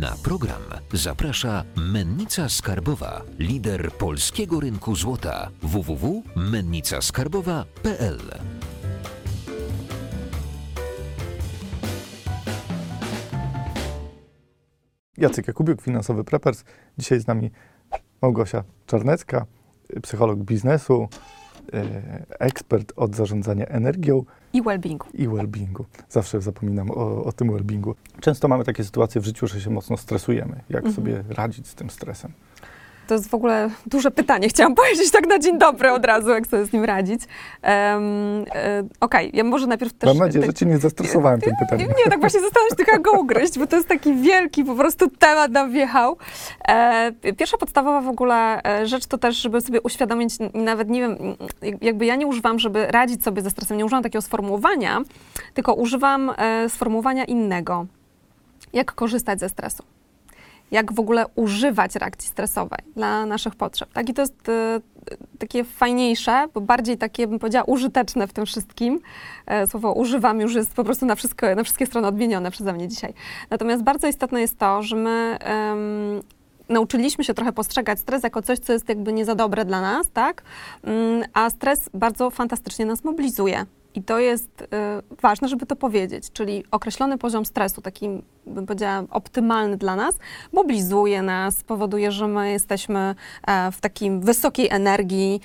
Na program zaprasza Mennica Skarbowa, lider polskiego rynku złota www.mennicaskarbowa.pl. Jacek Jakubiuk, finansowy preppers. Dzisiaj z nami Małgosia Czarnecka, psycholog biznesu, e, ekspert od zarządzania energią I well-beingu. i well-beingu. Zawsze zapominam o, o tym well-beingu. Często mamy takie sytuacje w życiu, że się mocno stresujemy. Jak Mhm. sobie radzić z tym stresem? To jest w ogóle duże pytanie. Chciałam powiedzieć tak na dzień dobry od razu, jak sobie z nim radzić. Um, Okej, ja może najpierw też... Mam nadzieję, tak- że cię nie zestresowałem tym Nie, pytaniem. nie, tak właśnie zastanawiam się, tylko jak go ugryźć, bo to jest taki wielki po prostu temat nam wjechał. E, pierwsza podstawowa w ogóle e, rzecz to też, żeby sobie uświadomić, nawet nie wiem, jakby ja nie używam, żeby radzić sobie ze stresem, nie używam takiego sformułowania, tylko używam sformułowania innego. Jak korzystać ze stresu? Jak w ogóle używać reakcji stresowej dla naszych potrzeb. Tak? I to jest e, takie fajniejsze, bo bardziej takie, bym powiedziała, użyteczne w tym wszystkim. E, Słowo używam już jest po prostu na, wszystko, na wszystkie strony odmienione przeze mnie dzisiaj. Natomiast bardzo istotne jest to, że my nauczyliśmy się trochę postrzegać stres jako coś, co jest jakby nie za dobre dla nas, tak? Mm, A stres bardzo fantastycznie nas mobilizuje. I to jest y, ważne, żeby to powiedzieć, czyli określony poziom stresu, taki bym powiedziała optymalny dla nas, mobilizuje nas, powoduje, że my jesteśmy e, w takim wysokiej energii,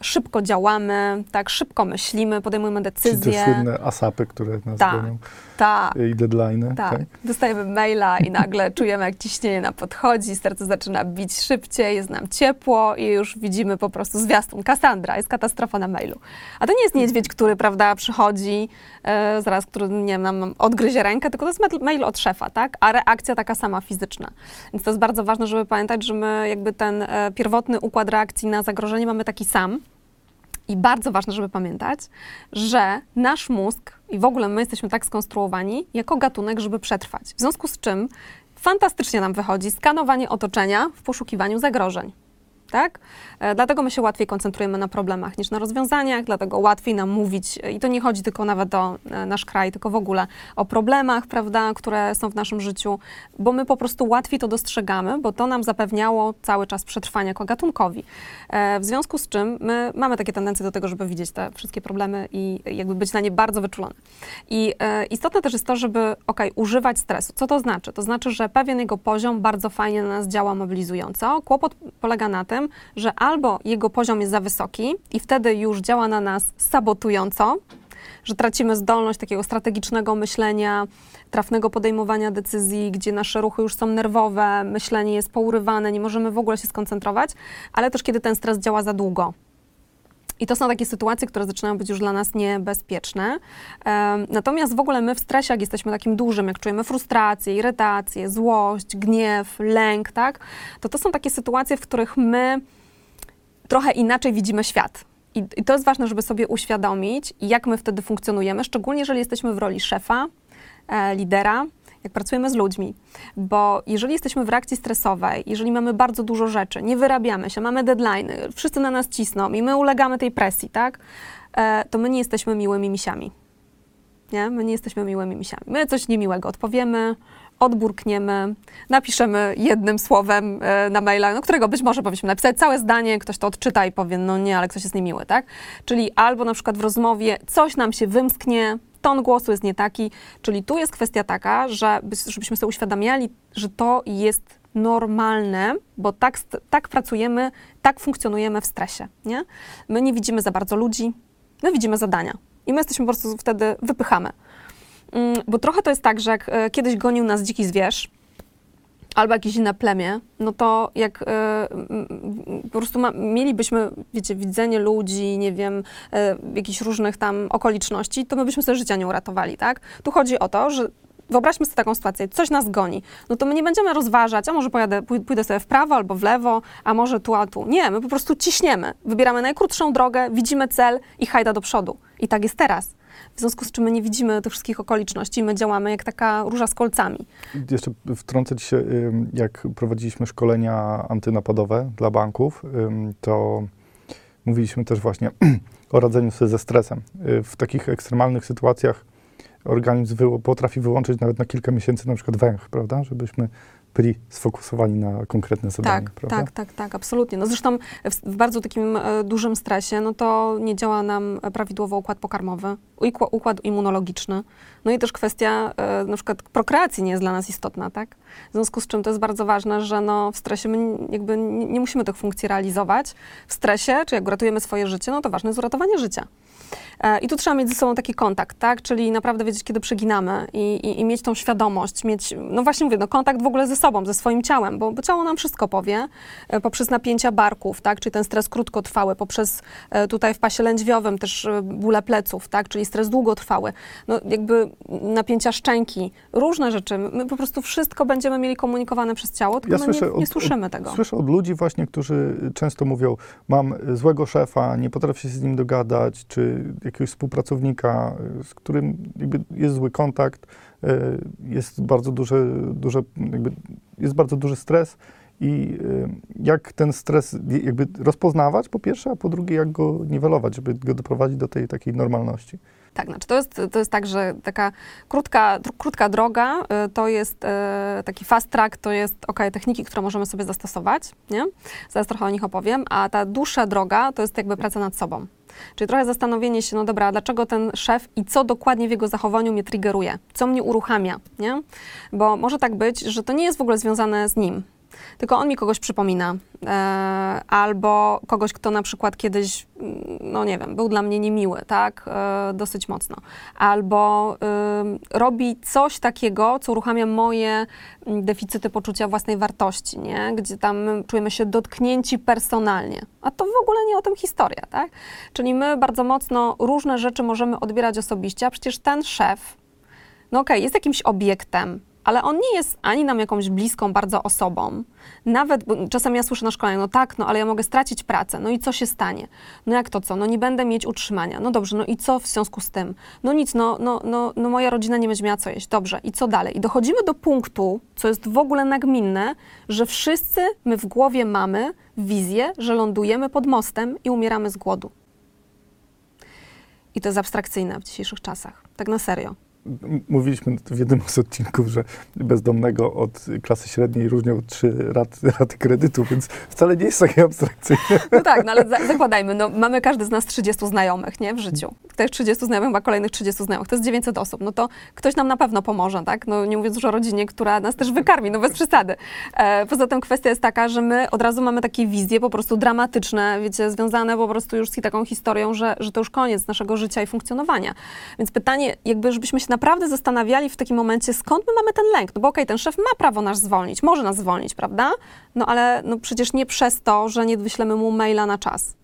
szybko działamy, tak, szybko myślimy, podejmujemy Czyli te decyzje. słynne asapy, które nas Tak. gonią Tak. i deadline'y. Tak, dostajemy maila i nagle czujemy, jak ciśnienie nam podchodzi, serce zaczyna bić szybciej, jest nam ciepło i już widzimy po prostu zwiastun. Kassandra, jest katastrofa na mailu. A to nie jest niedźwiedź, który, prawda, przychodzi, e, zaraz, który, nie wiem, nam odgryzie rękę, tylko to jest mail- od szefa, tak? A reakcja taka sama fizyczna. Więc to jest bardzo ważne, żeby pamiętać, że my jakby ten e, pierwotny układ reakcji na zagrożenie mamy taki sam. I bardzo ważne, żeby pamiętać, że nasz mózg i w ogóle my jesteśmy tak skonstruowani jako gatunek, żeby przetrwać. W związku z czym fantastycznie nam wychodzi skanowanie otoczenia w poszukiwaniu zagrożeń. Tak? E, Dlatego my się łatwiej koncentrujemy na problemach niż na rozwiązaniach, dlatego łatwiej nam mówić, e, i to nie chodzi tylko nawet o e, nasz kraj, tylko w ogóle o problemach, prawda, które są w naszym życiu, bo my po prostu łatwiej to dostrzegamy, bo to nam zapewniało cały czas przetrwania jako gatunkowi. W związku z czym my mamy takie tendencje do tego, żeby widzieć te wszystkie problemy i jakby być na nie bardzo wyczulone. I istotne też jest to, żeby ok, używać stresu. Co to znaczy? To znaczy, że pewien jego poziom bardzo fajnie na nas działa mobilizująco. Kłopot polega na tym, że albo jego poziom jest za wysoki i wtedy już działa na nas sabotująco, że tracimy zdolność takiego strategicznego myślenia, trafnego podejmowania decyzji, gdzie nasze ruchy już są nerwowe, myślenie jest pourywane, nie możemy w ogóle się skoncentrować, ale też kiedy ten stres działa za długo. I to są takie sytuacje, które zaczynają być już dla nas niebezpieczne. Natomiast w ogóle my w stresie, jak jesteśmy takim dużym, jak czujemy frustrację, irytację, złość, gniew, lęk, tak, to to są takie sytuacje, w których my trochę inaczej widzimy świat. I, I to jest ważne, żeby sobie uświadomić, jak my wtedy funkcjonujemy, szczególnie jeżeli jesteśmy w roli szefa, e, lidera, jak pracujemy z ludźmi. Bo jeżeli jesteśmy w reakcji stresowej, jeżeli mamy bardzo dużo rzeczy, nie wyrabiamy się, mamy deadline, wszyscy na nas cisną i my ulegamy tej presji, tak? E, to my nie jesteśmy miłymi misiami. Nie? My nie jesteśmy miłymi misiami. My coś niemiłego odpowiemy, odburkniemy, napiszemy jednym słowem e, na maila, no, którego być może powinniśmy napisać całe zdanie, ktoś to odczyta i powie, no nie, ale ktoś jest niemiły, tak? Czyli albo na przykład w rozmowie coś nam się wymsknie, ton głosu jest nie taki, czyli tu jest kwestia taka, że, żebyśmy sobie uświadamiali, że to jest normalne, bo tak, tak pracujemy, tak funkcjonujemy w stresie, nie? My nie widzimy za bardzo ludzi, my widzimy zadania i my jesteśmy po prostu wtedy, wypychamy. Mm, Bo trochę to jest tak, że jak e, kiedyś gonił nas dziki zwierz, albo jakieś inne plemię, no to jak e, m, m, po prostu ma, mielibyśmy, wiecie, widzenie ludzi, nie wiem, e, jakichś różnych tam okoliczności, to my byśmy sobie życia nie uratowali, tak? Tu chodzi o to, że wyobraźmy sobie taką sytuację, coś nas goni, no to my nie będziemy rozważać, a może pojadę, pój- pójdę sobie w prawo albo w lewo, a może tu, a tu. Nie, my po prostu ciśniemy, wybieramy najkrótszą drogę, widzimy cel i hajda do przodu. I tak jest teraz. W związku z czym my nie widzimy tych wszystkich okoliczności, my działamy jak taka róża z kolcami. Jeszcze wtrącę ci się, jak prowadziliśmy szkolenia antynapadowe dla banków, to mówiliśmy też właśnie o radzeniu sobie ze stresem. Y, W takich ekstremalnych sytuacjach organizm potrafi wyłączyć nawet na kilka miesięcy na przykład węch, prawda? Żebyśmy byli sfokusowani na konkretne zadanie, Tak, prawda? tak, tak, tak, absolutnie. No zresztą w, w bardzo takim e, dużym stresie, no to nie działa nam prawidłowo układ pokarmowy, ukła- układ immunologiczny. No i też kwestia e, na przykład prokreacji nie jest dla nas istotna, tak? W związku z czym to jest bardzo ważne, że no w stresie my jakby nie, nie musimy tych funkcji realizować. W stresie, czy jak ratujemy swoje życie, no to ważne jest uratowanie życia. E, I tu trzeba mieć ze sobą taki kontakt, tak? Czyli naprawdę wiedzieć, kiedy przeginamy i, i, i mieć tą świadomość, mieć, no właśnie mówię, no kontakt w ogóle ze sobą, ze swoim ciałem, bo, bo ciało nam wszystko powie, e, poprzez napięcia barków, tak? Czyli ten stres krótkotrwały, poprzez e, tutaj w pasie lędźwiowym też bóle pleców, tak? Czyli stres długotrwały, no jakby napięcia szczęki, różne rzeczy. My po prostu wszystko będziemy mieli komunikowane przez ciało, tylko Ja my słyszę nie, od- nie słyszymy tego. Słyszę od ludzi właśnie, którzy często mówią, mam złego szefa, nie potrafię się z nim dogadać, czy jakiegoś współpracownika, z którym jest zły kontakt, e, jest bardzo duży, duże, jest bardzo duży stres i e, jak ten stres jakby rozpoznawać po pierwsze, a po drugie jak go niwelować, żeby go doprowadzić do tej takiej normalności. Tak, znaczy to jest, to jest tak, że taka krótka, krótka droga y, to jest y, taki fast track, to jest ok, techniki, które możemy sobie zastosować, nie? Zaraz trochę o nich opowiem, a ta dłuższa droga to jest jakby praca nad sobą. Czyli trochę zastanowienie się, no dobra, dlaczego ten szef i co dokładnie w jego zachowaniu mnie triggeruje, co mnie uruchamia, nie? Bo może tak być, że to nie jest w ogóle związane z nim, tylko on mi kogoś przypomina, e, albo kogoś, kto na przykład kiedyś, mm, no nie wiem, był dla mnie niemiły, tak, e, dosyć mocno, albo ym, robi coś takiego, co uruchamia moje mm, deficyty poczucia własnej wartości, nie, gdzie tam czujemy się dotknięci personalnie, a to w ogóle nie o tym historia, tak, czyli my bardzo mocno różne rzeczy możemy odbierać osobiście, a przecież ten szef, no okej, jest jakimś obiektem, ale on nie jest ani nam jakąś bliską bardzo osobą. Nawet, czasem ja słyszę na szkoleniu, no tak, no ale ja mogę stracić pracę, no i co się stanie? No jak to co? No nie będę mieć utrzymania. No dobrze, no i co w związku z tym? No nic, no, no, no, no moja rodzina nie będzie miała co jeść. Dobrze, i co dalej? I dochodzimy do punktu, co jest w ogóle nagminne, że wszyscy my w głowie mamy wizję, że lądujemy pod mostem i umieramy z głodu. I to jest abstrakcyjne w dzisiejszych czasach. Tak na serio. Mówiliśmy w jednym z odcinków, że bezdomnego od klasy średniej różnią trzy raty, raty kredytu, więc wcale nie jest takie abstrakcyjne. No tak, no ale za, zakładajmy, no mamy każdy z nas 30 znajomych, nie, w życiu. Ktoś 30 znajomych ma kolejnych 30 znajomych, to jest 900 osób, no to ktoś nam na pewno pomoże, tak, no nie mówiąc już o rodzinie, która nas też wykarmi, no bez przesady. E, poza tym kwestia jest taka, że my od razu mamy takie wizje po prostu dramatyczne, wiecie, związane po prostu już z taką historią, że, że to już koniec naszego życia i funkcjonowania. Więc pytanie, jakby żebyśmy się naprawdę zastanawiali w takim momencie, skąd my mamy ten lęk, no bo okej, ten szef ma prawo nas zwolnić, może nas zwolnić, prawda? No ale no przecież nie przez to, że nie wyślemy mu maila na czas.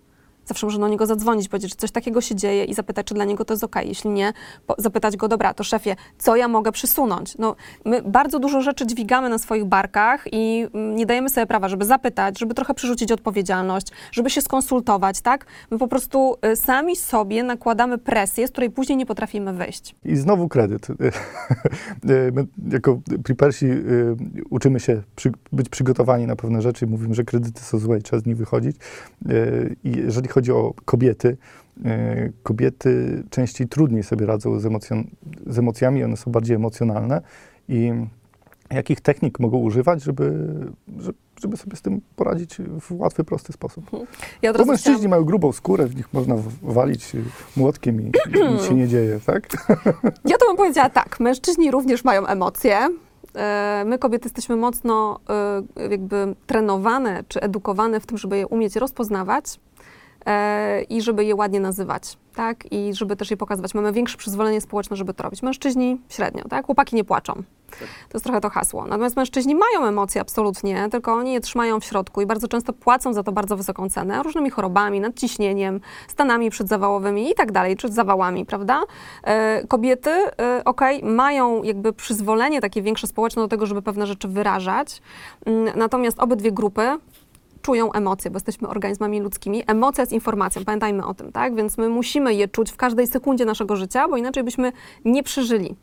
Zawsze można do niego zadzwonić, powiedzieć, że coś takiego się dzieje i zapytać, czy dla niego to jest ok. Jeśli nie, zapytać go, dobra, to szefie, co ja mogę przysunąć? No, my bardzo dużo rzeczy dźwigamy na swoich barkach i mm, nie dajemy sobie prawa, żeby zapytać, żeby trochę przerzucić odpowiedzialność, żeby się skonsultować, tak? My po prostu y, sami sobie nakładamy presję, z której później nie potrafimy wyjść. I znowu kredyt. My jako prepersi y, uczymy się przy, być przygotowani na pewne rzeczy. Mówimy, że kredyty są złe i trzeba z nich wychodzić. Y, I jeżeli chodzi o kobiety, y, kobiety częściej trudniej sobie radzą z, emocjon, z emocjami, one są bardziej emocjonalne. I jakich technik mogą używać, żeby, żeby, sobie z tym poradzić w łatwy, prosty sposób? Ja od Bo mężczyźni chciałam- mają grubą skórę, w nich można walić młotkiem i, nic się nie dzieje, tak? Ja to bym powiedziała tak, mężczyźni również mają emocje. E, My kobiety jesteśmy mocno e, jakby trenowane czy edukowane w tym, żeby je umieć rozpoznawać e, i żeby je ładnie nazywać, tak? I żeby też je pokazywać. Mamy większe przyzwolenie społeczne, żeby to robić. Mężczyźni średnio, tak? Chłopaki nie płaczą. To jest trochę to hasło. Natomiast mężczyźni mają emocje absolutnie, tylko oni je trzymają w środku i bardzo często płacą za to bardzo wysoką cenę, różnymi chorobami, nadciśnieniem, stanami przedzawałowymi i tak dalej, czy zawałami, prawda? E, kobiety, e, okej, mają jakby przyzwolenie takie większe społeczne do tego, żeby pewne rzeczy wyrażać, Mm, natomiast obydwie grupy czują emocje, bo jesteśmy organizmami ludzkimi. Emocja jest informacją, pamiętajmy o tym, tak? Więc my musimy je czuć w każdej sekundzie naszego życia, bo inaczej byśmy nie przeżyli.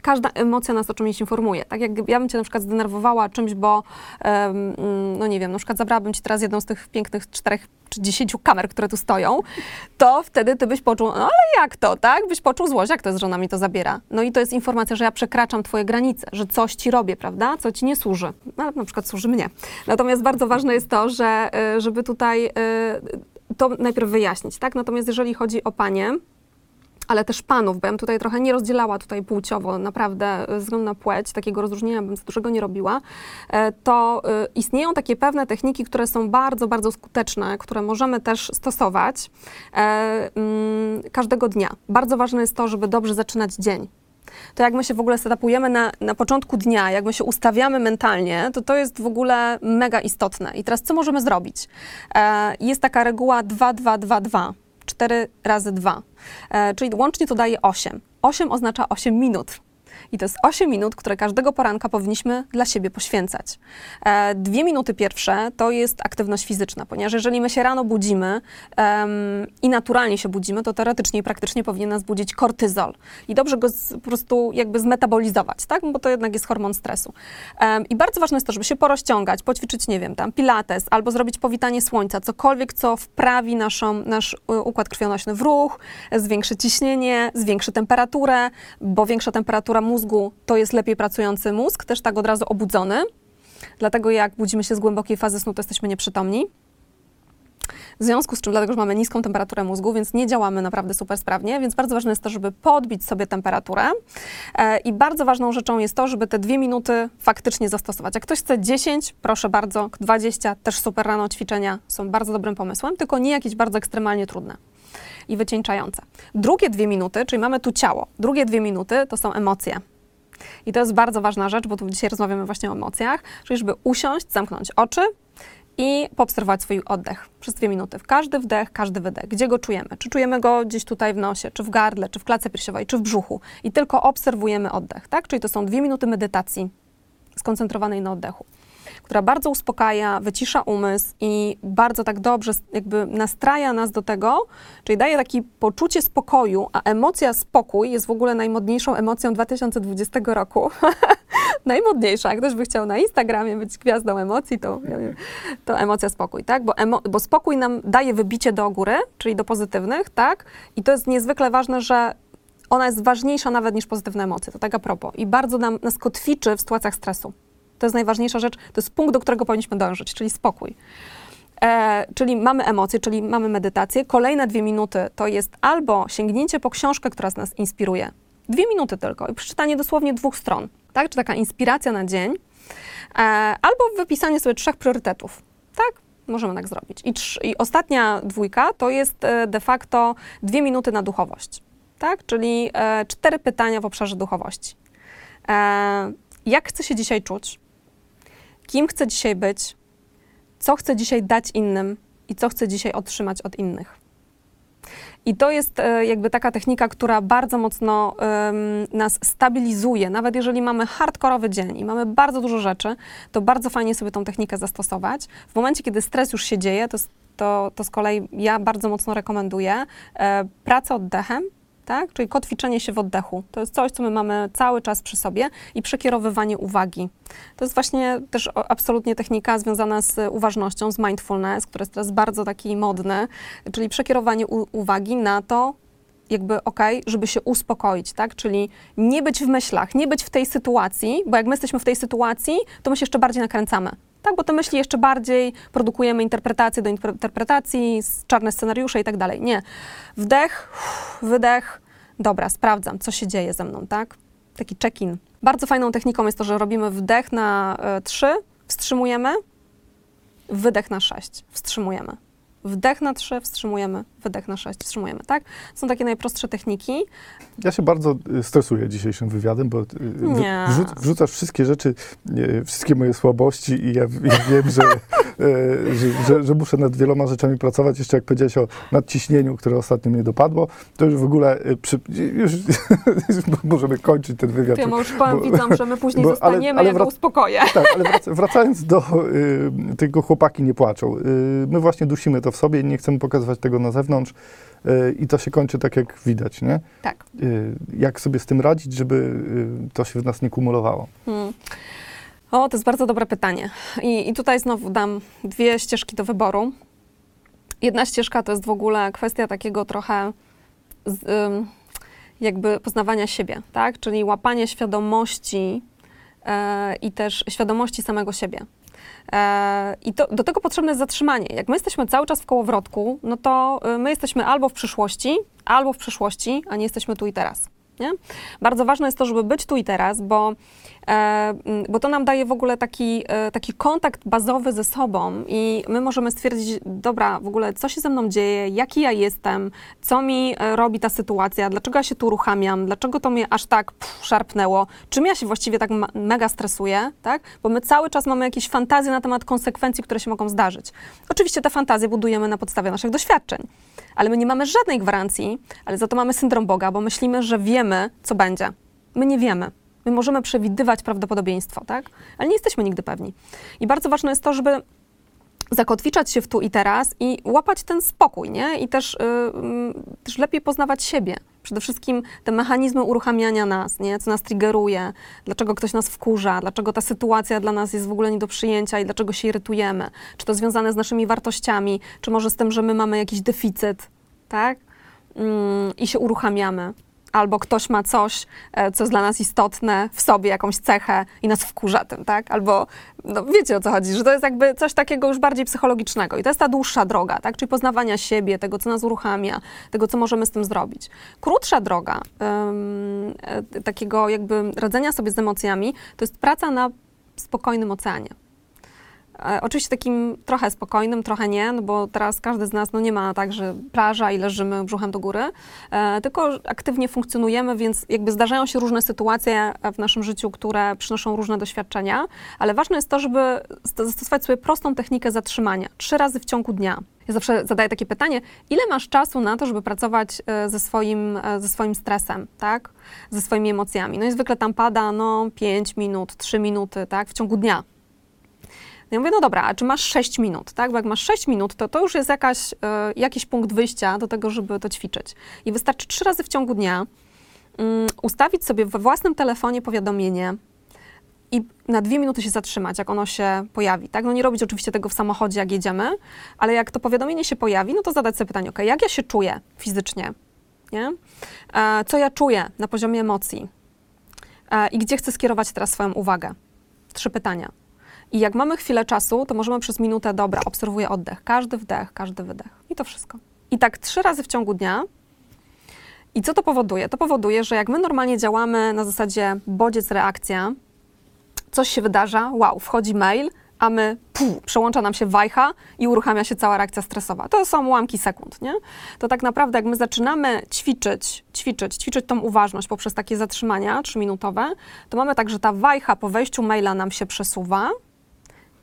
Każda emocja nas o czymś informuje. Tak jak ja bym cię na przykład zdenerwowała czymś, bo mm, no nie wiem, na przykład zabrałabym ci teraz jedną z tych pięknych czterech czy dziesięciu kamer, które tu stoją, to wtedy ty byś poczuł, no ale jak to, tak? Byś poczuł złość, jak to jest, że ona mi to zabiera. No i to jest informacja, że ja przekraczam twoje granice, że coś ci robię, prawda? Co ci nie służy. No, na przykład służy mnie. Natomiast bardzo ważne jest to, że y, żeby tutaj y, to najpierw wyjaśnić, tak? Natomiast jeżeli chodzi o panie, ale też panów, bo ja bym tutaj trochę nie rozdzielała tutaj płciowo, naprawdę e, ze względu na płeć, takiego rozróżnienia bym za dużego nie robiła, e, to e, istnieją takie pewne techniki, które są bardzo, bardzo skuteczne, które możemy też stosować mm, każdego dnia. Bardzo ważne jest to, żeby dobrze zaczynać dzień. To jak my się w ogóle setupujemy na, na początku dnia, jak my się ustawiamy mentalnie, to to jest w ogóle mega istotne. I teraz co możemy zrobić? E, jest taka reguła 2-2-2-2. 4 razy 2, e, czyli łącznie to daje 8. 8 oznacza 8 minut. I to jest 8 minut, które każdego poranka powinniśmy dla siebie poświęcać. E, dwie minuty pierwsze to jest aktywność fizyczna, ponieważ jeżeli my się rano budzimy em, i naturalnie się budzimy, to teoretycznie i praktycznie powinien nas budzić kortyzol. I dobrze go z, po prostu jakby zmetabolizować, tak? Bo to jednak jest hormon stresu. Em, I bardzo ważne jest to, żeby się porozciągać, poćwiczyć, nie wiem, tam pilates, albo zrobić powitanie słońca, cokolwiek, co wprawi naszą, nasz y, układ krwionośny w ruch, zwiększy ciśnienie, zwiększy temperaturę, bo większa temperatura mózgu to jest lepiej pracujący mózg, też tak od razu obudzony. Dlatego jak budzimy się z głębokiej fazy snu, to jesteśmy nieprzytomni. W związku z czym, dlatego, że mamy niską temperaturę mózgu, więc nie działamy naprawdę super sprawnie, więc bardzo ważne jest to, żeby podbić sobie temperaturę. E, I bardzo ważną rzeczą jest to, żeby te dwie minuty faktycznie zastosować. Jak ktoś chce 10, proszę bardzo, 20, też super rano ćwiczenia są bardzo dobrym pomysłem, tylko nie jakieś bardzo ekstremalnie trudne i wycieńczające. Drugie dwie minuty, czyli mamy tu ciało, drugie dwie minuty to są emocje. I to jest bardzo ważna rzecz, bo tu dzisiaj rozmawiamy właśnie o emocjach, czyli żeby usiąść, zamknąć oczy i poobserwować swój oddech przez dwie minuty. Każdy wdech, każdy wydech. Gdzie go czujemy? Czy czujemy go gdzieś tutaj w nosie, czy w gardle, czy w klatce piersiowej, czy w brzuchu. I tylko obserwujemy oddech, tak? Czyli to są dwie minuty medytacji skoncentrowanej na oddechu która bardzo uspokaja, wycisza umysł i bardzo tak dobrze jakby nastraja nas do tego, czyli daje takie poczucie spokoju, a emocja spokój jest w ogóle najmodniejszą emocją 2020 roku. Najmodniejsza. Jak ktoś by chciał na Instagramie być gwiazdą emocji, to, to emocja spokój, tak? Bo, emo, bo spokój nam daje wybicie do góry, czyli do pozytywnych, tak? I to jest niezwykle ważne, że ona jest ważniejsza nawet niż pozytywne emocje. To tak a propos. I bardzo nam, nas kotwiczy w sytuacjach stresu. To jest najważniejsza rzecz, to jest punkt, do którego powinniśmy dążyć, czyli spokój. E, czyli mamy emocje, czyli mamy medytację. Kolejne dwie minuty to jest albo sięgnięcie po książkę, która nas inspiruje. Dwie minuty tylko i przeczytanie dosłownie dwóch stron, tak? Czy taka inspiracja na dzień. E, albo wypisanie sobie trzech priorytetów, tak? Możemy tak zrobić. I, trz- I ostatnia dwójka to jest e, de facto dwie minuty na duchowość, tak? Czyli e, cztery pytania w obszarze duchowości. E, jak chcę się dzisiaj czuć? Kim chcę dzisiaj być, co chcę dzisiaj dać innym i co chcę dzisiaj otrzymać od innych. I to jest e, jakby taka technika, która bardzo mocno nas stabilizuje. Nawet jeżeli mamy hardkorowy dzień i mamy bardzo dużo rzeczy, to bardzo fajnie sobie tą technikę zastosować. W momencie, kiedy stres już się dzieje, to, to, to z kolei ja bardzo mocno rekomenduję e, pracę oddechem, tak? Czyli kotwiczenie się w oddechu. To jest coś, co my mamy cały czas przy sobie i przekierowywanie uwagi. To jest właśnie też absolutnie technika związana z uważnością, z mindfulness, który jest teraz bardzo taki modny, czyli przekierowanie uwagi na to, jakby okej, żeby się uspokoić, tak? Czyli nie być w myślach, nie być w tej sytuacji, bo jak my jesteśmy w tej sytuacji, to my się jeszcze bardziej nakręcamy. Tak, bo te myśli jeszcze bardziej produkujemy interpretacje do interpre- interpretacji, czarne scenariusze i tak dalej. Nie. Wdech, wydech. Dobra, sprawdzam, co się dzieje ze mną, tak? Taki check-in. Bardzo fajną techniką jest to, że robimy wdech na y, 3, wstrzymujemy, wydech na 6, wstrzymujemy. Wdech na 3, wstrzymujemy, wydech na 6, wstrzymujemy, tak? Są takie najprostsze techniki. Ja się bardzo y, stresuję dzisiejszym wywiadem, bo y, wrzucasz wszystkie rzeczy, y, wszystkie moje słabości i ja, ja wiem, że, że, że, że muszę nad wieloma rzeczami pracować. Jeszcze jak powiedziałeś o nadciśnieniu, które ostatnio mnie dopadło, to już w ogóle e, przy, już, możemy kończyć ten wywiad. Ja już powiem bo- że my później bo- zostaniemy, ale ja go uspokoję. Tak, ale wrac- wracając do y, tego chłopaki nie płaczą. Y, my właśnie dusimy to w sobie i nie chcemy pokazywać tego na zewnątrz y, i to się kończy tak, jak widać, nie? Tak. Jak sobie z tym radzić, żeby to się w nas nie kumulowało? Hmm. O, to jest bardzo dobre pytanie. I, I tutaj znowu dam dwie ścieżki do wyboru. Jedna ścieżka to jest w ogóle kwestia takiego trochę z, jakby poznawania siebie, tak? Czyli łapanie świadomości e, i też świadomości samego siebie. E, I to, do tego potrzebne jest zatrzymanie. Jak my jesteśmy cały czas w kołowrotku, no to y, my jesteśmy albo w przyszłości, albo w przyszłości, a nie jesteśmy tu i teraz. Nie? Bardzo ważne jest to, żeby być tu i teraz, bo, bo to nam daje w ogóle taki, e, taki kontakt bazowy ze sobą i my możemy stwierdzić, dobra, w ogóle co się ze mną dzieje, jaki ja jestem, co mi e, robi ta sytuacja, dlaczego ja się tu uruchamiam, dlaczego to mnie aż tak pff, szarpnęło, czym ja się właściwie tak mega stresuję, tak? Bo my cały czas mamy jakieś fantazje na temat konsekwencji, które się mogą zdarzyć. Oczywiście te fantazje budujemy na podstawie naszych doświadczeń, ale my nie mamy żadnej gwarancji, ale za to mamy syndrom Boga, bo myślimy, że wiemy, co będzie. My nie wiemy. My możemy przewidywać prawdopodobieństwo, tak? Ale nie jesteśmy nigdy pewni. I bardzo ważne jest to, żeby zakotwiczać się w tu i teraz i łapać ten spokój, nie? I też, y, mm, też lepiej poznawać siebie. Przede wszystkim te mechanizmy uruchamiania nas, nie? Co nas triggeruje, dlaczego ktoś nas wkurza, dlaczego ta sytuacja dla nas jest w ogóle nie do przyjęcia i dlaczego się irytujemy. Czy to związane z naszymi wartościami, czy może z tym, że my mamy jakiś deficyt, tak? Mm, I się uruchamiamy. Albo ktoś ma coś, e, co jest dla nas istotne w sobie, jakąś cechę i nas wkurza tym, tak? Albo, no wiecie o co chodzi, że to jest jakby coś takiego już bardziej psychologicznego. I to jest ta dłuższa droga, tak? Czyli poznawania siebie, tego, co nas uruchamia, tego, co możemy z tym zrobić. Krótsza droga e, takiego jakby radzenia sobie z emocjami, to jest praca na spokojnym oceanie. Oczywiście takim trochę spokojnym, trochę nie, no bo teraz każdy z nas no nie ma tak, że plaża i leżymy brzuchem do góry, e, tylko aktywnie funkcjonujemy, więc jakby zdarzają się różne sytuacje w naszym życiu, które przynoszą różne doświadczenia, ale ważne jest to, żeby st- zastosować sobie prostą technikę zatrzymania, trzy razy w ciągu dnia. Ja zawsze zadaję takie pytanie, ile masz czasu na to, żeby pracować e, ze swoim, e, ze swoim stresem, tak? Ze swoimi emocjami. No i zwykle tam pada, no, 5 minut, 3 minuty, tak? W ciągu dnia. No ja mówię, no dobra, a czy masz 6 minut, tak? Bo jak masz 6 minut, to to już jest jakaś, e, jakiś punkt wyjścia do tego, żeby to ćwiczyć. I wystarczy trzy razy w ciągu dnia mm, ustawić sobie we własnym telefonie powiadomienie i na dwie minuty się zatrzymać, jak ono się pojawi, tak? No nie robić oczywiście tego w samochodzie, jak jedziemy, ale jak to powiadomienie się pojawi, no to zadać sobie pytanie, ok, jak ja się czuję fizycznie, nie? E, co ja czuję na poziomie emocji e, i gdzie chcę skierować teraz swoją uwagę? Trzy pytania. I jak mamy chwilę czasu, to możemy przez minutę, dobra, obserwuję oddech, każdy wdech, każdy wydech. I to wszystko. I tak trzy razy w ciągu dnia. I co to powoduje? To powoduje, że jak my normalnie działamy na zasadzie bodziec, reakcja, coś się wydarza, wow, wchodzi mail, a my, puf, przełącza nam się wajcha i uruchamia się cała reakcja stresowa. To są ułamki sekund, nie? To tak naprawdę jak my zaczynamy ćwiczyć, ćwiczyć, ćwiczyć tą uważność poprzez takie zatrzymania trzyminutowe, to mamy tak, że ta wajcha po wejściu maila nam się przesuwa,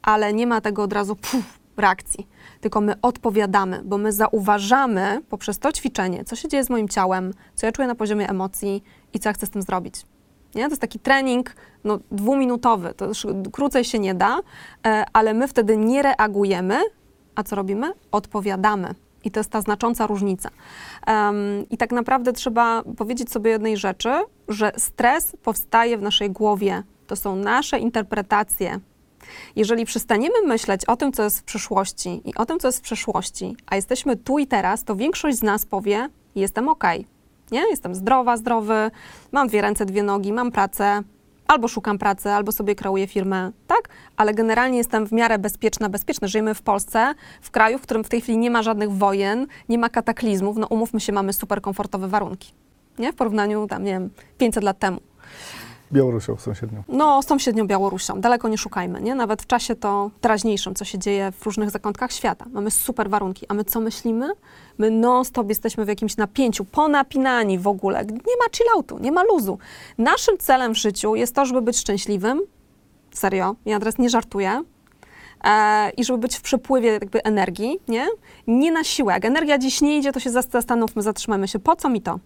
ale nie ma tego od razu puf, reakcji. Tylko my odpowiadamy, bo my zauważamy poprzez to ćwiczenie, co się dzieje z moim ciałem, co ja czuję na poziomie emocji i co ja chcę z tym zrobić. Nie? To jest taki trening no, dwuminutowy, to już krócej się nie da, e, ale my wtedy nie reagujemy, a co robimy? Odpowiadamy. I to jest ta znacząca różnica. Em, I tak naprawdę trzeba powiedzieć sobie jednej rzeczy, że stres powstaje w naszej głowie. To są nasze interpretacje jeżeli przestaniemy myśleć o tym, co jest w przyszłości i o tym, co jest w przeszłości, a jesteśmy tu i teraz, to większość z nas powie: Jestem ok. Nie? Jestem zdrowa, zdrowy, mam dwie ręce, dwie nogi, mam pracę, albo szukam pracy, albo sobie kreuję firmę, tak? Ale generalnie jestem w miarę bezpieczna, bezpieczna. Żyjemy w Polsce, w kraju, w którym w tej chwili nie ma żadnych wojen, nie ma kataklizmów. No umówmy się, mamy super komfortowe warunki. Nie? W porównaniu tam, nie wiem, 500 lat temu. Białorusią sąsiednią. No, sąsiednią Białorusią. Daleko nie szukajmy, nie? Nawet w czasie to teraźniejszym, co się dzieje w różnych zakątkach świata. Mamy super warunki. A my co myślimy? My non-stop jesteśmy w jakimś napięciu, ponapinani w ogóle. Nie ma chilloutu, nie ma luzu. Naszym celem w życiu jest to, żeby być szczęśliwym. Serio, ja teraz nie żartuję. e, i żeby być w przepływie jakby energii, nie? Nie na siłę. Jak energia dziś nie idzie, to się zas- zastanówmy, zatrzymajmy się, po co mi to?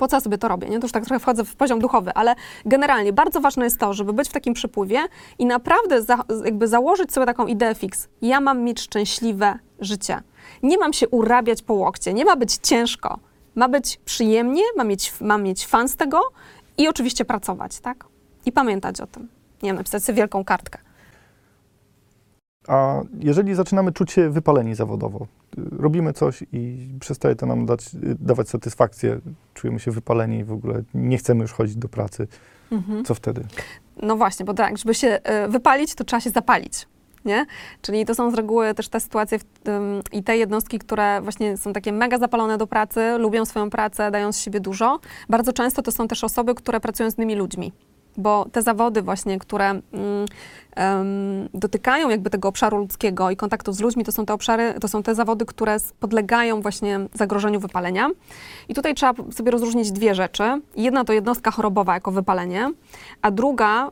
Po co ja sobie to robię, nie? To już tak trochę wchodzę w poziom duchowy, ale generalnie bardzo ważne jest to, żeby być w takim przypływie i naprawdę za, jakby założyć sobie taką ideę fix. Ja mam mieć szczęśliwe życie. Nie mam się urabiać po łokcie, nie ma być ciężko. Ma być przyjemnie, mam mieć, mam mieć fan z tego i oczywiście pracować, tak? I pamiętać o tym. Nie wiem, napisać sobie wielką kartkę. A jeżeli zaczynamy czuć się wypaleni zawodowo, y, robimy coś i przestaje to nam dać, y, dawać satysfakcję, czujemy się wypaleni i w ogóle nie chcemy już chodzić do pracy, co wtedy? No właśnie, bo tak, żeby się y, wypalić, to trzeba się zapalić. Nie? Czyli to są z reguły też te sytuacje w, i te jednostki, które właśnie są takie mega zapalone do pracy, lubią swoją pracę, dają z siebie dużo. Bardzo często to są też osoby, które pracują z innymi ludźmi. Bo te zawody właśnie, które em, dotykają jakby tego obszaru ludzkiego i kontaktów z ludźmi, to są te obszary, to są te zawody, które podlegają właśnie zagrożeniu wypalenia. I tutaj trzeba sobie rozróżnić dwie rzeczy. Jedna to jednostka chorobowa jako wypalenie, a druga y,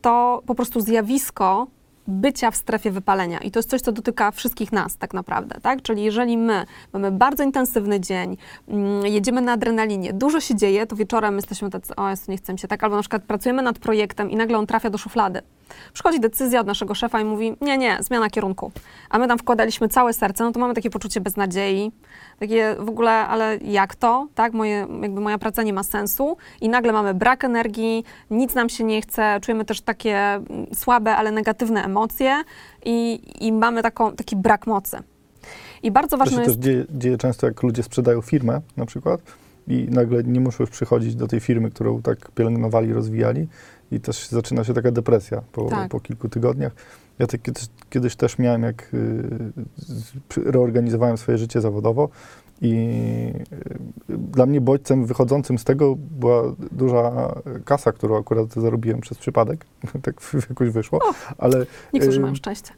to po prostu zjawisko bycia w strefie wypalenia. I to jest coś, co dotyka wszystkich nas tak naprawdę, tak? Czyli jeżeli my mamy bardzo intensywny dzień, mm, jedziemy na adrenalinie, dużo się dzieje, to wieczorem jesteśmy tacy, o Jezu, nie chcę się tak, albo na przykład pracujemy nad projektem i nagle on trafia do szuflady. Przychodzi decyzja od naszego szefa i mówi, nie, nie, zmiana kierunku. A my tam wkładaliśmy całe serce, no to mamy takie poczucie beznadziei, takie w ogóle, ale jak to, tak, Moje, jakby moja praca nie ma sensu i nagle mamy brak energii, nic nam się nie chce, czujemy też takie mm, słabe, ale negatywne emocje i, i mamy taką, taki brak mocy. I bardzo To ważne się jest... też dzieje, dzieje często, jak ludzie sprzedają firmę na przykład i nagle nie muszą już przychodzić do tej firmy, którą tak pielęgnowali, rozwijali i też zaczyna się taka depresja po, Tak. po kilku tygodniach. Ja tak kiedyś, kiedyś też miałem, jak y, reorganizowałem swoje życie zawodowo i y, dla mnie bodźcem wychodzącym z tego była duża kasa, którą akurat zarobiłem przez przypadek, tak jakoś wyszło, ale Niektórzy y, mają szczęście.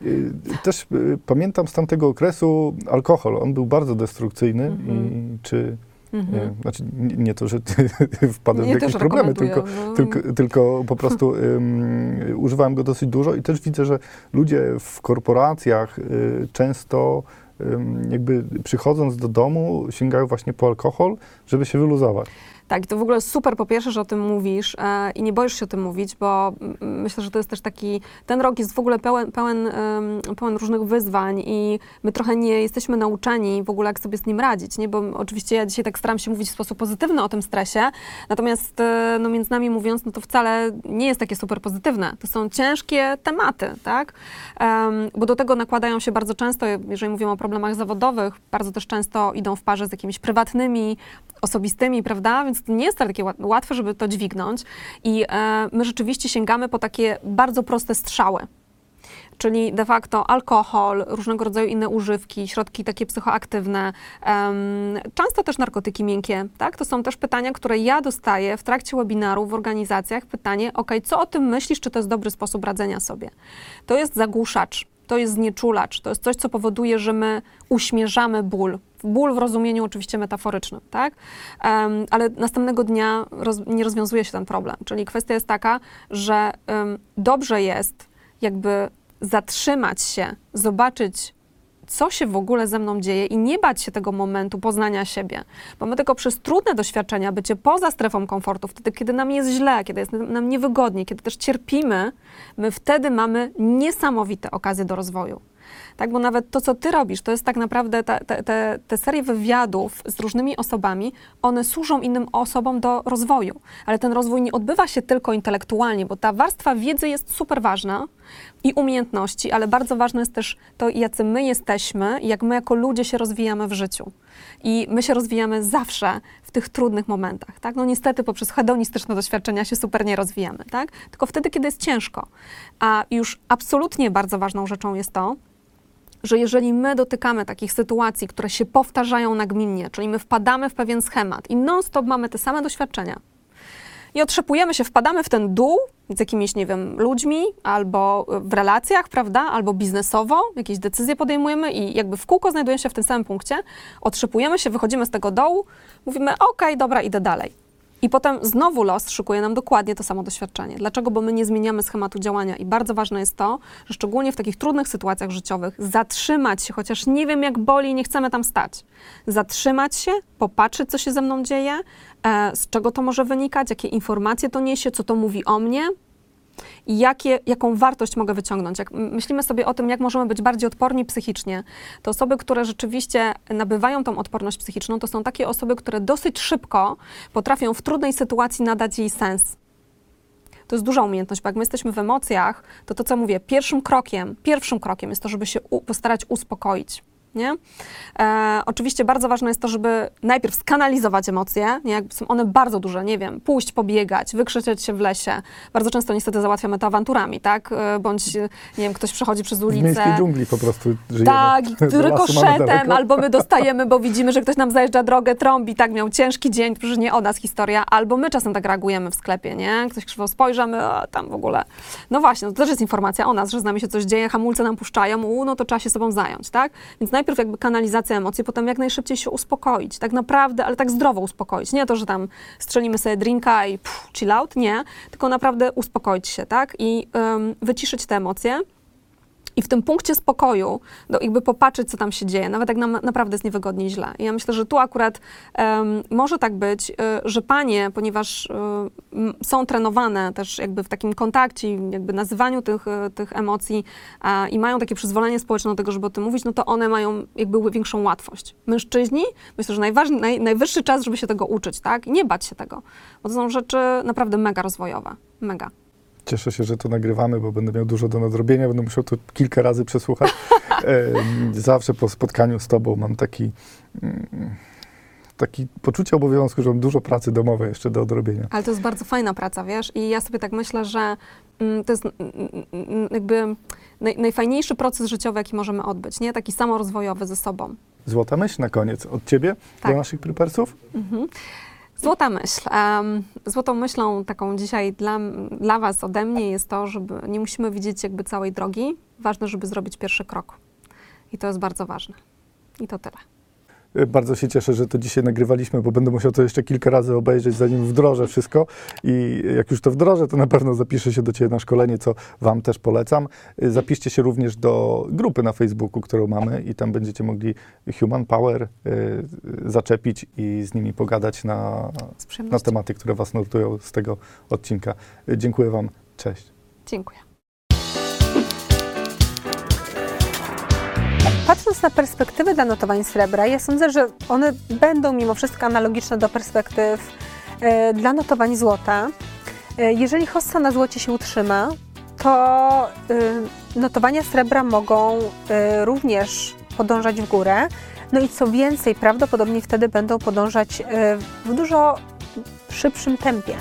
Też pamiętam z tamtego okresu alkohol. On był bardzo destrukcyjny Mhm. i czy Mhm. nie, znaczy nie, to, że wpadłem w Nie, jakieś też problemy, tylko, no. tylko, tylko po prostu ym, używałem go dosyć dużo i też widzę, że ludzie w korporacjach y, często jakby przychodząc do domu sięgają właśnie po alkohol, żeby się wyluzować. Tak, to w ogóle super po pierwsze, że o tym mówisz e, i nie boisz się o tym mówić, bo myślę, że to jest też taki, ten rok jest w ogóle pełen, pełen, em, pełen różnych wyzwań i my trochę nie jesteśmy nauczeni w ogóle, jak sobie z nim radzić, nie? Bo oczywiście ja dzisiaj tak staram się mówić w sposób pozytywny o tym stresie, natomiast e, no między nami mówiąc, no to wcale nie jest takie super pozytywne. To są ciężkie tematy, tak? Em, bo do tego nakładają się bardzo często, jeżeli mówimy o problemach zawodowych, bardzo też często idą w parze z jakimiś prywatnymi, osobistymi, prawda? Więc to nie jest takie łat- łatwe, żeby to dźwignąć. I e, my rzeczywiście sięgamy po takie bardzo proste strzały. Czyli de facto alkohol, różnego rodzaju inne używki, środki takie psychoaktywne, em, często też narkotyki miękkie, tak? To są też pytania, które ja dostaję w trakcie webinaru w organizacjach. Pytanie, ok, co o tym myślisz, czy to jest dobry sposób radzenia sobie? To jest zagłuszacz, to jest znieczulacz, to jest coś, co powoduje, że my uśmierzamy ból. Ból w rozumieniu oczywiście metaforycznym, tak? Em, ale następnego dnia roz, nie rozwiązuje się ten problem. Czyli kwestia jest taka, że em, dobrze jest jakby zatrzymać się, zobaczyć, co się w ogóle ze mną dzieje i nie bać się tego momentu poznania siebie. Bo my tylko przez trudne doświadczenia, bycie poza strefą komfortu, wtedy, kiedy nam jest źle, kiedy jest nam niewygodnie, kiedy też cierpimy, my wtedy mamy niesamowite okazje do rozwoju. Tak, bo nawet to, co ty robisz, to jest tak naprawdę te, te, te, te serie wywiadów z różnymi osobami, one służą innym osobom do rozwoju. Ale ten rozwój nie odbywa się tylko intelektualnie, bo ta warstwa wiedzy jest super ważna i umiejętności, ale bardzo ważne jest też to, jacy my jesteśmy jak my jako ludzie się rozwijamy w życiu. I my się rozwijamy zawsze w tych trudnych momentach, tak? No niestety poprzez hedonistyczne doświadczenia się super nie rozwijamy, tak? Tylko wtedy, kiedy jest ciężko. A już absolutnie bardzo ważną rzeczą jest to, że jeżeli my dotykamy takich sytuacji, które się powtarzają nagminnie, czyli my wpadamy w pewien schemat i non-stop mamy te same doświadczenia i otrzepujemy się, wpadamy w ten dół z jakimiś, nie wiem, ludźmi albo w relacjach, prawda, albo biznesowo, jakieś decyzje podejmujemy i jakby w kółko znajdujemy się w tym samym punkcie, otrzepujemy się, wychodzimy z tego dołu, mówimy, okej, dobra, idę dalej. I potem znowu los szykuje nam dokładnie to samo doświadczenie. Dlaczego? Bo my nie zmieniamy schematu działania i bardzo ważne jest to, że szczególnie w takich trudnych sytuacjach życiowych zatrzymać się, chociaż nie wiem jak boli nie chcemy tam stać. Zatrzymać się, popatrzeć co się ze mną dzieje, e, z czego to może wynikać, jakie informacje to niesie, co to mówi o mnie, jakie, jaką wartość mogę wyciągnąć. Jak myślimy sobie o tym, jak możemy być bardziej odporni psychicznie, to osoby, które rzeczywiście nabywają tą odporność psychiczną, to są takie osoby, które dosyć szybko potrafią w trudnej sytuacji nadać jej sens. To jest duża umiejętność, bo jak my jesteśmy w emocjach, to to, co mówię, pierwszym krokiem, pierwszym krokiem jest to, żeby się u, postarać uspokoić. Nie? E, oczywiście bardzo ważne jest to, żeby najpierw skanalizować emocje, nie? Jak są one bardzo duże, nie wiem, pójść, pobiegać, wykrzyczeć się w lesie. Bardzo często niestety załatwiamy to awanturami, tak? E, Bądź, nie wiem, ktoś przechodzi przez W ulicę. miejskiej dżungli po prostu żyjemy. Tak, i Do lasu mamy rykoszetem, daleko. albo my dostajemy, bo widzimy, że ktoś nam zajeżdża drogę, trąbi, tak, miał ciężki dzień, przecież nie o nas historia, albo my czasem tak reagujemy w sklepie, nie? Ktoś krzywo spojrzy, a my a, tam w ogóle. No właśnie, no to też jest informacja o nas, że z nami się coś dzieje, hamulce nam puszczają, u, no to trzeba się sobą zająć, tak? Więc najpierw jakby kanalizacja emocji, potem jak najszybciej się uspokoić, tak naprawdę, ale tak zdrowo uspokoić. Nie to, że tam strzelimy sobie drinka i pff, chill out, nie, tylko naprawdę uspokoić się, tak? I ym, wyciszyć te emocje. I w tym punkcie spokoju, no, jakby popatrzeć, co tam się dzieje, nawet jak nam naprawdę jest niewygodnie i źle. I ja myślę, że tu akurat em, może tak być, y, że panie, ponieważ y, są trenowane też jakby w takim kontakcie, jakby nazywaniu tych, y, tych emocji i mają takie przyzwolenie społeczne do tego, żeby o tym mówić, no to one mają jakby większą łatwość. Mężczyźni, myślę, że najważny, naj, najwyższy czas, żeby się tego uczyć, tak? I nie bać się tego, bo to są rzeczy naprawdę mega rozwojowe. Mega. Cieszę się, że to nagrywamy, bo będę miał dużo do nadrobienia. Będę musiał to kilka razy przesłuchać. Em, Zawsze po spotkaniu z Tobą mam taki, mm, taki poczucie obowiązku, że mam dużo pracy domowej jeszcze do odrobienia. Ale to jest bardzo fajna praca, wiesz? I ja sobie tak myślę, że mm, to jest mm, jakby naj, najfajniejszy proces życiowy, jaki możemy odbyć, nie? Taki samorozwojowy ze sobą. Złota myśl na koniec od Ciebie Tak. do naszych prepersów. Mhm. Złota myśl. Złotą myślą taką dzisiaj dla, dla Was ode mnie jest to, żeby nie musimy widzieć jakby całej drogi. Ważne, żeby zrobić pierwszy krok. I to jest bardzo ważne. I to tyle. Y, Bardzo się cieszę, że to dzisiaj nagrywaliśmy, bo będę musiał to jeszcze kilka razy obejrzeć, zanim wdrożę wszystko. I jak już to wdrożę, to na pewno zapiszę się do Ciebie na szkolenie, co Wam też polecam. Y, Zapiszcie się również do grupy na Facebooku, którą mamy i tam będziecie mogli Human Power y, zaczepić i z nimi pogadać na, na tematy, które Was nurtują z tego odcinka. Dziękuję Wam. Cześć. Dziękuję. Patrząc na perspektywy dla notowań srebra, ja sądzę, że one będą mimo wszystko analogiczne do perspektyw e, dla notowań złota. E, jeżeli hossa na złocie się utrzyma, to e, notowania srebra mogą również podążać w górę. No i co więcej, prawdopodobnie wtedy będą podążać w dużo szybszym tempie.